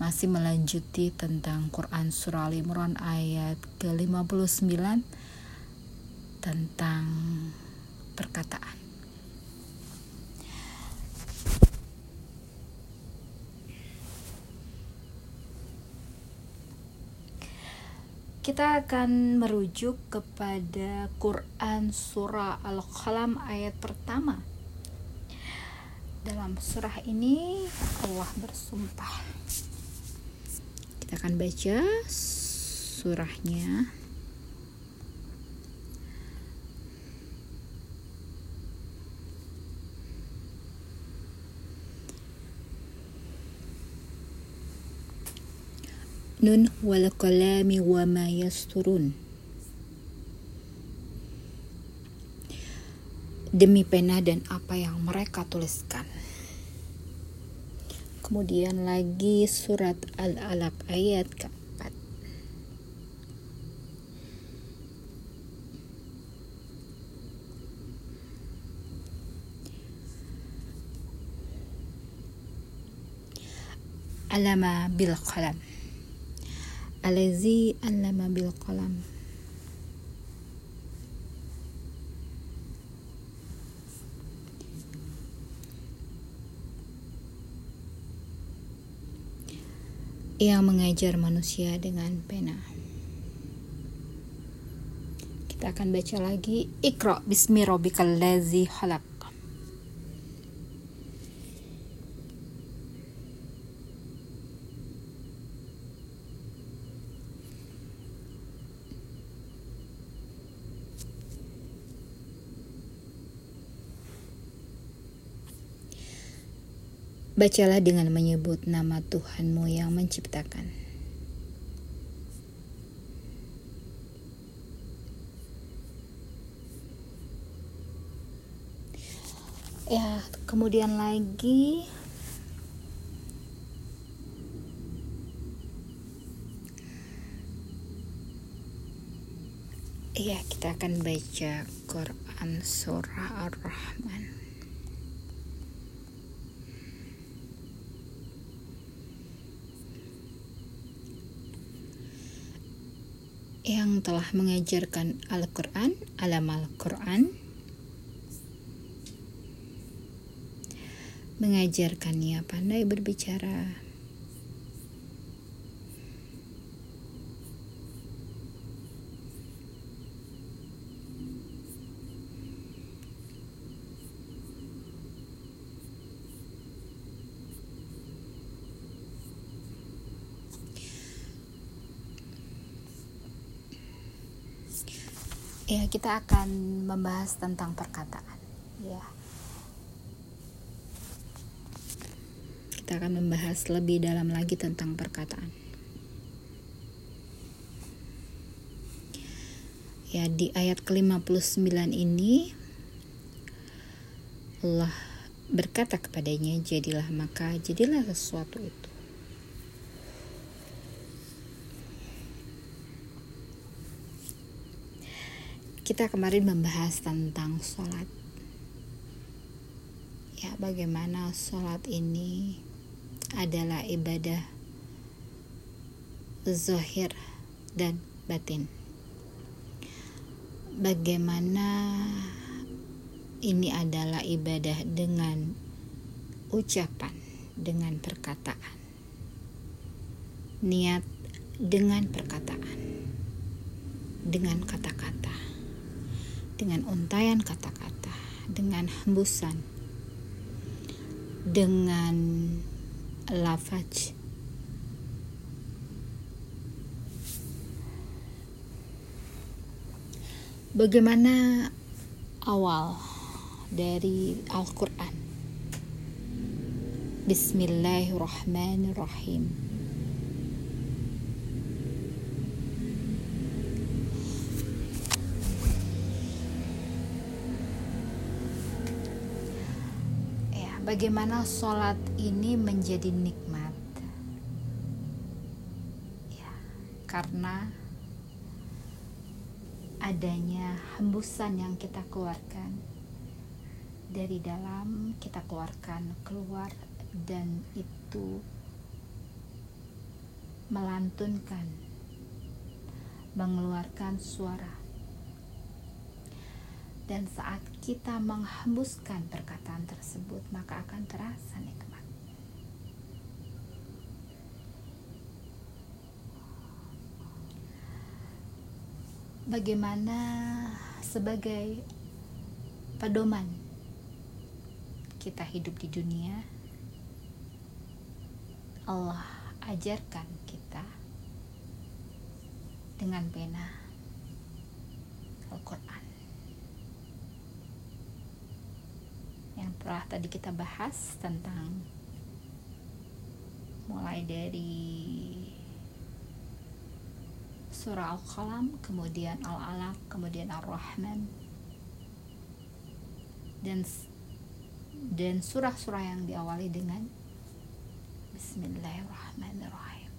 masih melanjuti tentang Quran Surah Al Imran ayat ke-59 tentang perkataan. Kita akan merujuk kepada Quran Surah Al-Qalam ayat pertama. Dalam surah ini Allah bersumpah kita akan baca surahnya. Nun wal kalami wa ma yasturun. Demi pena dan apa yang mereka tuliskan Kemudian lagi surat Al-Alaq ayat keempat. Alama bil qalam. Alazi alama bil qalam. Yang mengajar manusia dengan pena. Kita akan baca lagi Iqra bismi rabbikal ladzi khalaq. Bacalah dengan menyebut nama Tuhanmu yang menciptakan. Ya, kemudian lagi Iya, kita akan baca Quran Surah Ar-Rahman. Yang telah mengajarkan Al-Quran, alam Al-Quran, mengajarkannya pandai berbicara, ya kita akan membahas tentang perkataan. Ya. Kita akan membahas lebih dalam lagi tentang perkataan. Ya di ayat ke-59 ini Allah berkata kepadanya jadilah maka jadilah sesuatu itu kita kemarin membahas tentang sholat. Ya bagaimana sholat ini adalah ibadah zahir dan batin. Bagaimana ini adalah ibadah dengan ucapan dengan perkataan. Niat dengan perkataan dengan kata-kata dengan untayan kata-kata, dengan hembusan, dengan lafaz. Bagaimana awal dari Al-Quran? Bismillahirrahmanirrahim. Bagaimana sholat ini menjadi nikmat? Ya karena adanya hembusan yang kita keluarkan. Dari dalam kita keluarkan keluar dan itu melantunkan mengeluarkan suara dan saat kita menghembuskan perkataan tersebut, maka akan terasa nikmat. Bagaimana sebagai pedoman kita hidup di dunia, Allah ajarkan kita dengan pena Al-Quran. yang telah tadi kita bahas tentang mulai dari surah Al-Qalam, kemudian Al-Alaq, kemudian Ar-Rahman dan dan surah-surah yang diawali dengan Bismillahirrahmanirrahim.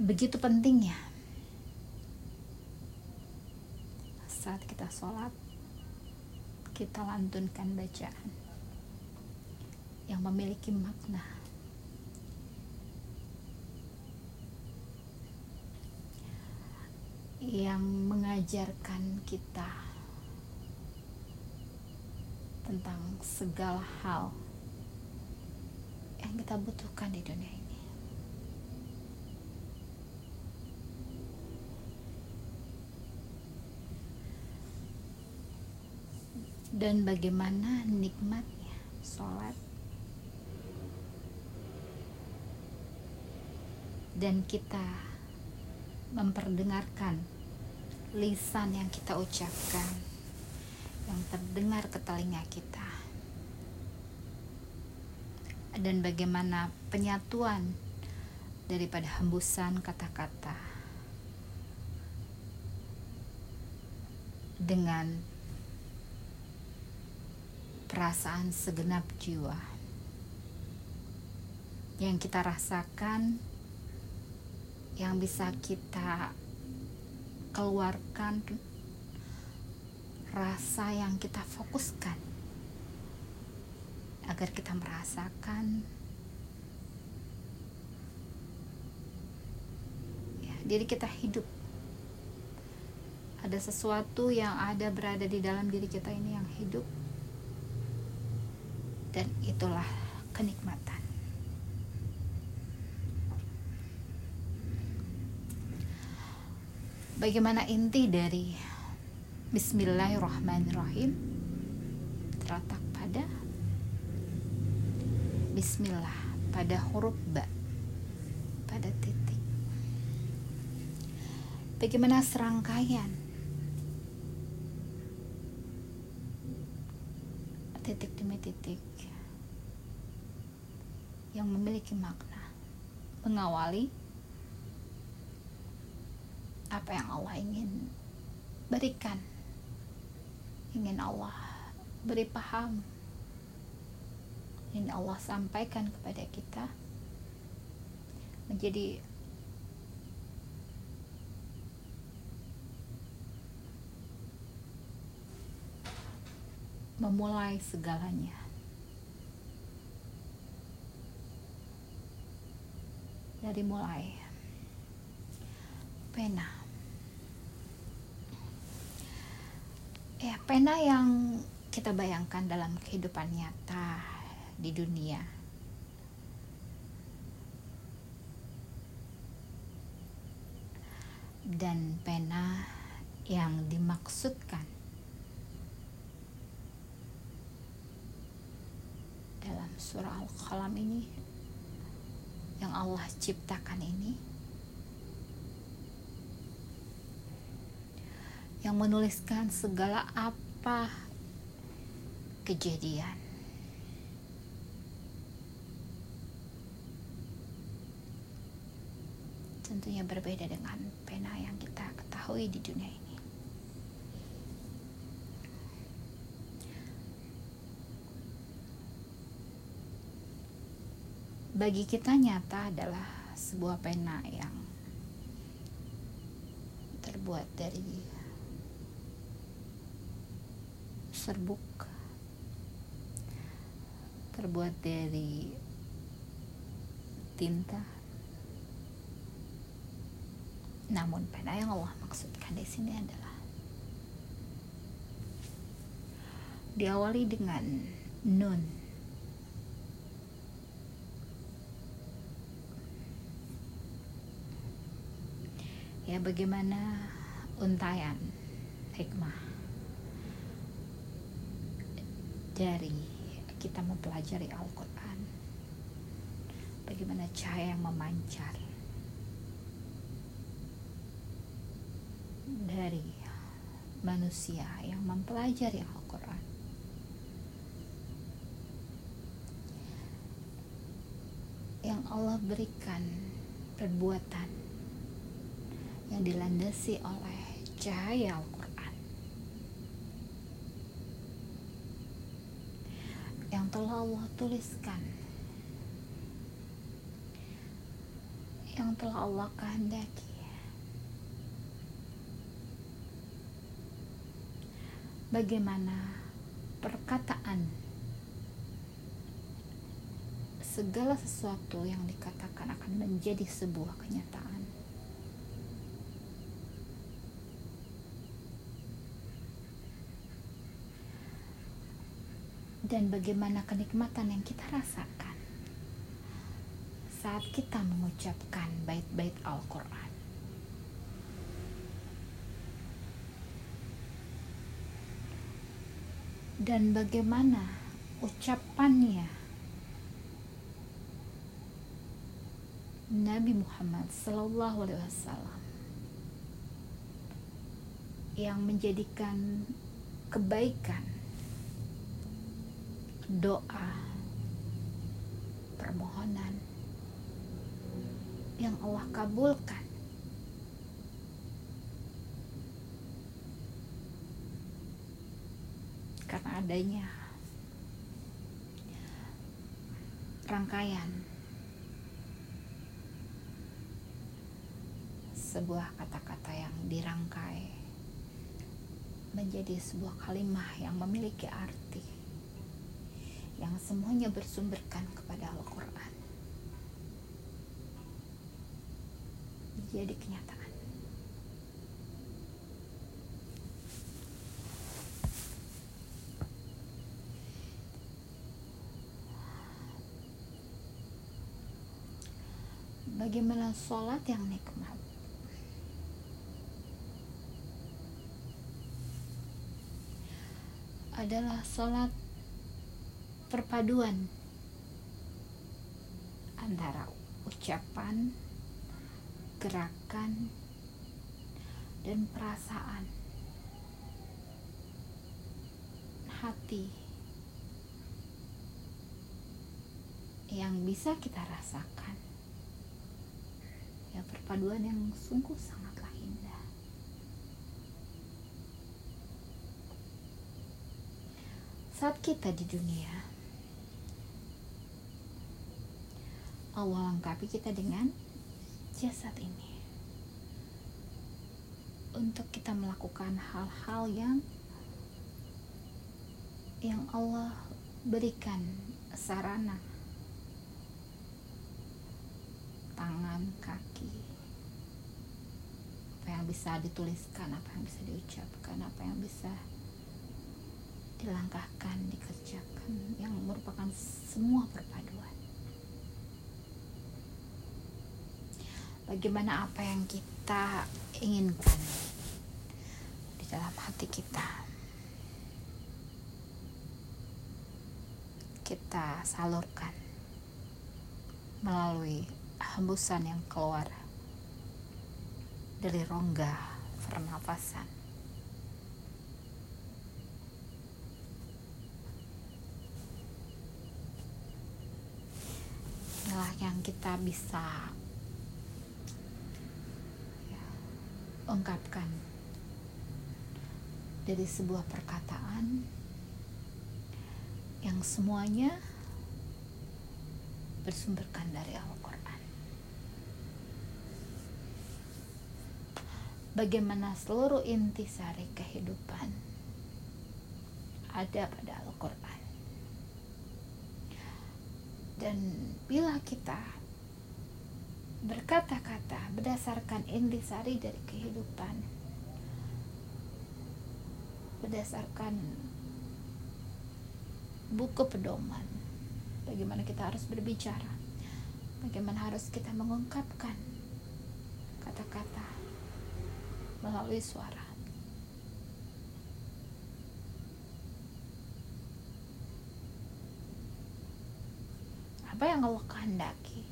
Begitu pentingnya sholat kita lantunkan bacaan yang memiliki makna. Yang mengajarkan kita tentang segala hal yang kita butuhkan di dunia ini dan bagaimana nikmatnya sholat? Dan kita memperdengarkan lisan yang kita ucapkan yang terdengar ke telinga kita. Dan bagaimana penyatuan daripada hembusan kata-kata dengan perasaan segenap jiwa. Yang kita rasakan yang bisa kita keluarkan rasa yang kita fokuskan agar kita merasakan. Ya, diri kita hidup. Ada sesuatu yang ada berada di dalam diri kita ini yang hidup dan itulah kenikmatan. Bagaimana inti dari Bismillahirrahmanirrahim terletak pada Bismillah pada huruf ba pada titik. Bagaimana serangkaian titik demi titik yang memiliki makna. Mengawali apa yang Allah ingin berikan. Ingin Allah beri paham. Ingin Allah sampaikan kepada kita. Menjadi memulai segalanya. Dari mulai pena. Ya pena yang kita bayangkan dalam kehidupan nyata di dunia. Dan pena yang dimaksudkan dalam surah Al-Qalam ini yang Allah ciptakan ini yang menuliskan segala apa kejadian. Tentunya berbeda dengan pena yang kita ketahui di dunia ini bagi kita nyata adalah sebuah pena yang terbuat dari serbuk terbuat dari tinta. Namun pena yang Allah maksudkan di sini adalah diawali dengan nun ya bagaimana untayan hikmah dari kita mempelajari Al-Quran? Bagaimana cahaya yang memancar dari manusia yang mempelajari Al-Quran? Yang Allah berikan perbuatan yang dilandasi oleh cahaya Al-Quran. Yang telah Allah tuliskan. Yang telah Allah kehendaki. Bagaimana perkataan segala sesuatu yang dikatakan akan menjadi sebuah kenyataan dan bagaimana kenikmatan yang kita rasakan saat kita mengucapkan bait-bait Al-Quran. Dan bagaimana ucapannya Nabi Muhammad Sallallahu Alaihi Wasallam yang menjadikan kebaikan doa permohonan yang Allah kabulkan. Karena adanya rangkaian sebuah kata-kata yang dirangkai menjadi sebuah kalimah yang memiliki arti yang semuanya bersumberkan kepada Al-Quran. Jadi kenyataan. Bagaimana sholat yang nikmat? Adalah sholat perpaduan antara ucapan, gerakan, dan perasaan. Hati yang bisa kita rasakan. Ya perpaduan yang sungguh sangatlah indah. Saat kita di dunia Allah lengkapi kita dengan jasad ini. Untuk kita melakukan hal-hal yang yang Allah berikan sarana. Tangan, kaki. Apa yang bisa dituliskan, apa yang bisa diucapkan, apa yang bisa dilangkahkan, dikerjakan yang merupakan semua perpaduan bagaimana apa yang kita inginkan di dalam hati kita? Kita salurkan melalui hembusan yang keluar dari rongga pernafasan. Inilah yang kita bisa ungkapkan dari sebuah perkataan yang semuanya bersumberkan dari Al-Quran. Bagaimana seluruh intisari kehidupan ada pada Al-Quran. Dan bila kita berkata-kata berdasarkan intisari dari kehidupan, berdasarkan buku pedoman, bagaimana kita harus berbicara, bagaimana harus kita mengungkapkan kata-kata melalui suara. Apa yang Allah kehendaki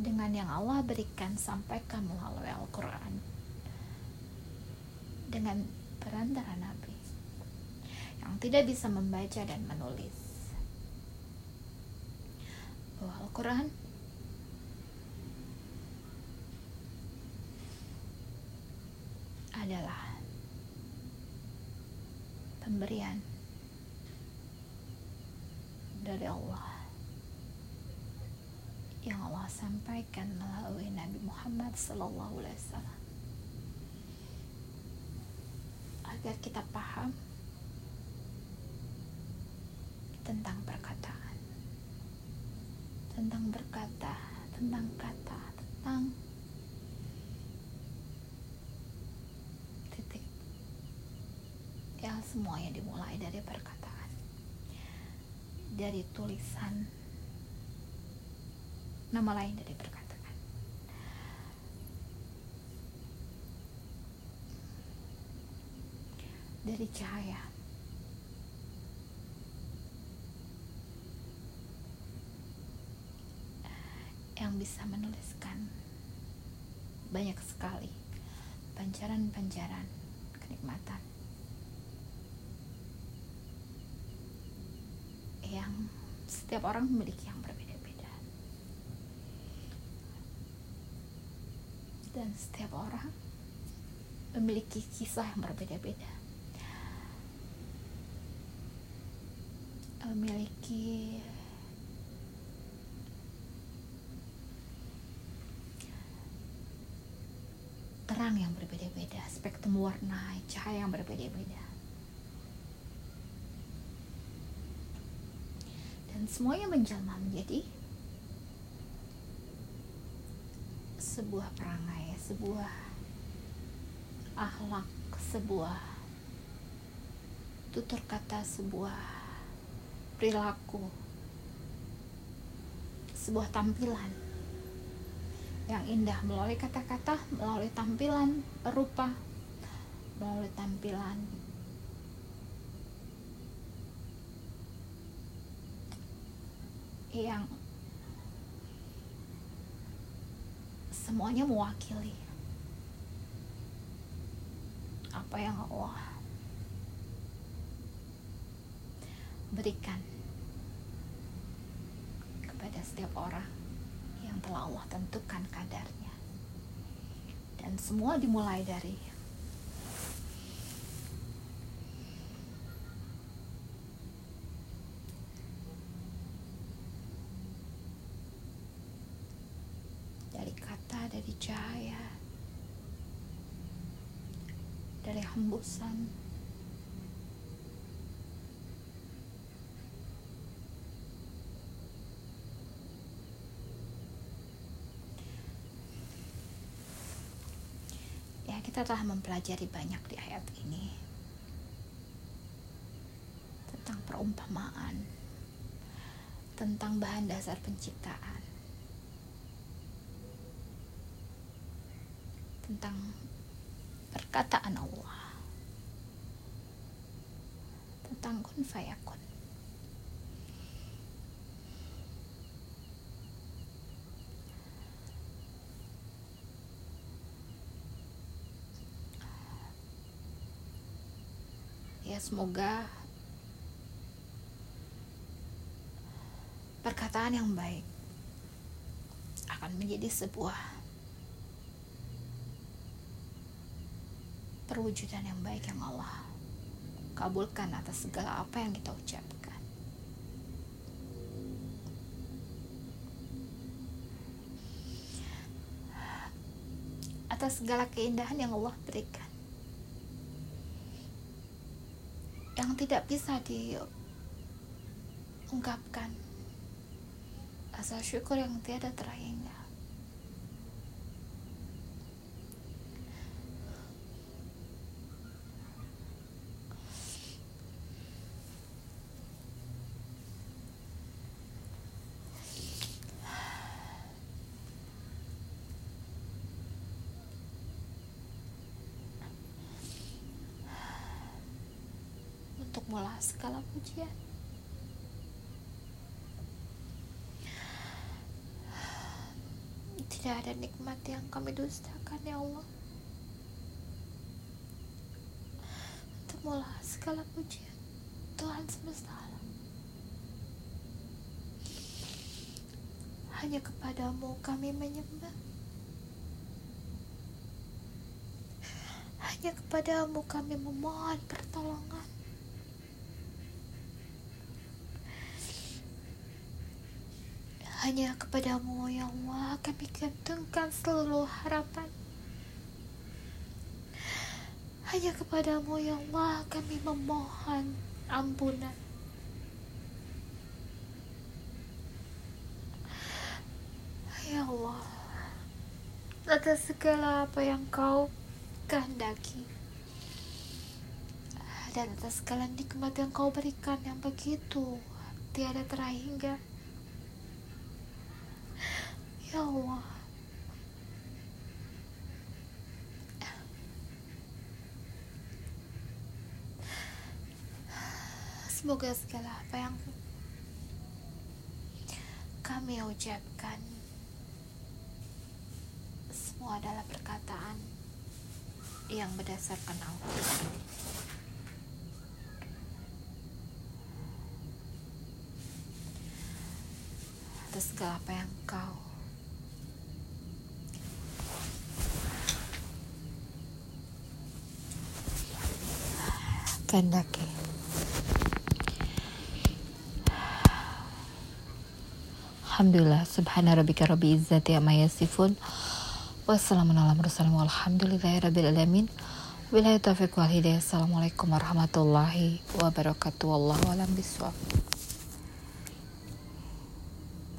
dengan yang Allah berikan sampaikan melalui Al-Quran. Dengan perantara Nabi yang tidak bisa membaca dan menulis. Bahwa Al-Quran adalah pemberian dari Allah yang Allah sampaikan melalui Nabi Muhammad Wasallam. Agar kita paham tentang perkataan, tentang berkata, tentang kata, tentang titik yang semuanya dimulai dari perkataan, dari tulisan, nama lain dari perkataan. dari cahaya. Yang bisa menuliskan banyak sekali pancaran-pancaran kenikmatan. Yang setiap orang memiliki yang berbeda-beda dan setiap orang memiliki kisah yang berbeda-beda memiliki terang yang berbeda-beda, spektrum warna, cahaya yang berbeda-beda. Dan semuanya menjelma menjadi sebuah perangai, sebuah akhlak, sebuah tutur kata, sebuah perilaku, sebuah tampilan yang indah. Melalui kata-kata, melalui tampilan rupa, melalui tampilan yang semuanya mewakili. Apa yang Allah berikan kepada setiap orang yang telah Allah tentukan kadarnya. Dan semua dimulai dari kata dari cahaya hembusan. Ya kita telah mempelajari banyak di ayat ini tentang perumpamaan tentang bahan dasar penciptaan tentang perkataan Allah tentang kun fayakun ya semoga perkataan yang baik akan menjadi sebuah perwujudan yang baik yang Allah kabulkan atas segala apa yang kita ucapkan. Atas segala keindahan yang Allah berikan. yang tidak bisa diungkapkan rasa syukur yang tiada terhingga mula segala pujian. Tidak ada nikmat yang kami dustakan ya Allah. Untuk mula segala pujian Tuhan semesta alam. Hanya kepadamu kami menyembah. Hanya kepadamu kami memohon pertolongan. Hanya kepadamu ya Allah kami gantungkan seluruh harapan. Hanya kepadamu ya Allah kami memohon ampunan. Ya Allah Atas segala apa yang kau kehendaki dan atas segala nikmat yang kau berikan yang begitu tiada terhingga Ya Allah. Semoga segala apa yang kami ucapkan semua adalah perkataan yang berdasarkan Allah. Atas segala apa yang kau kehendaki. Alhamdulillah subhana rabbika rabbi izzati amma yasifun. Wal hidayah. Assalamualaikum warahmatullahi wabarakatuh. Wallahu alam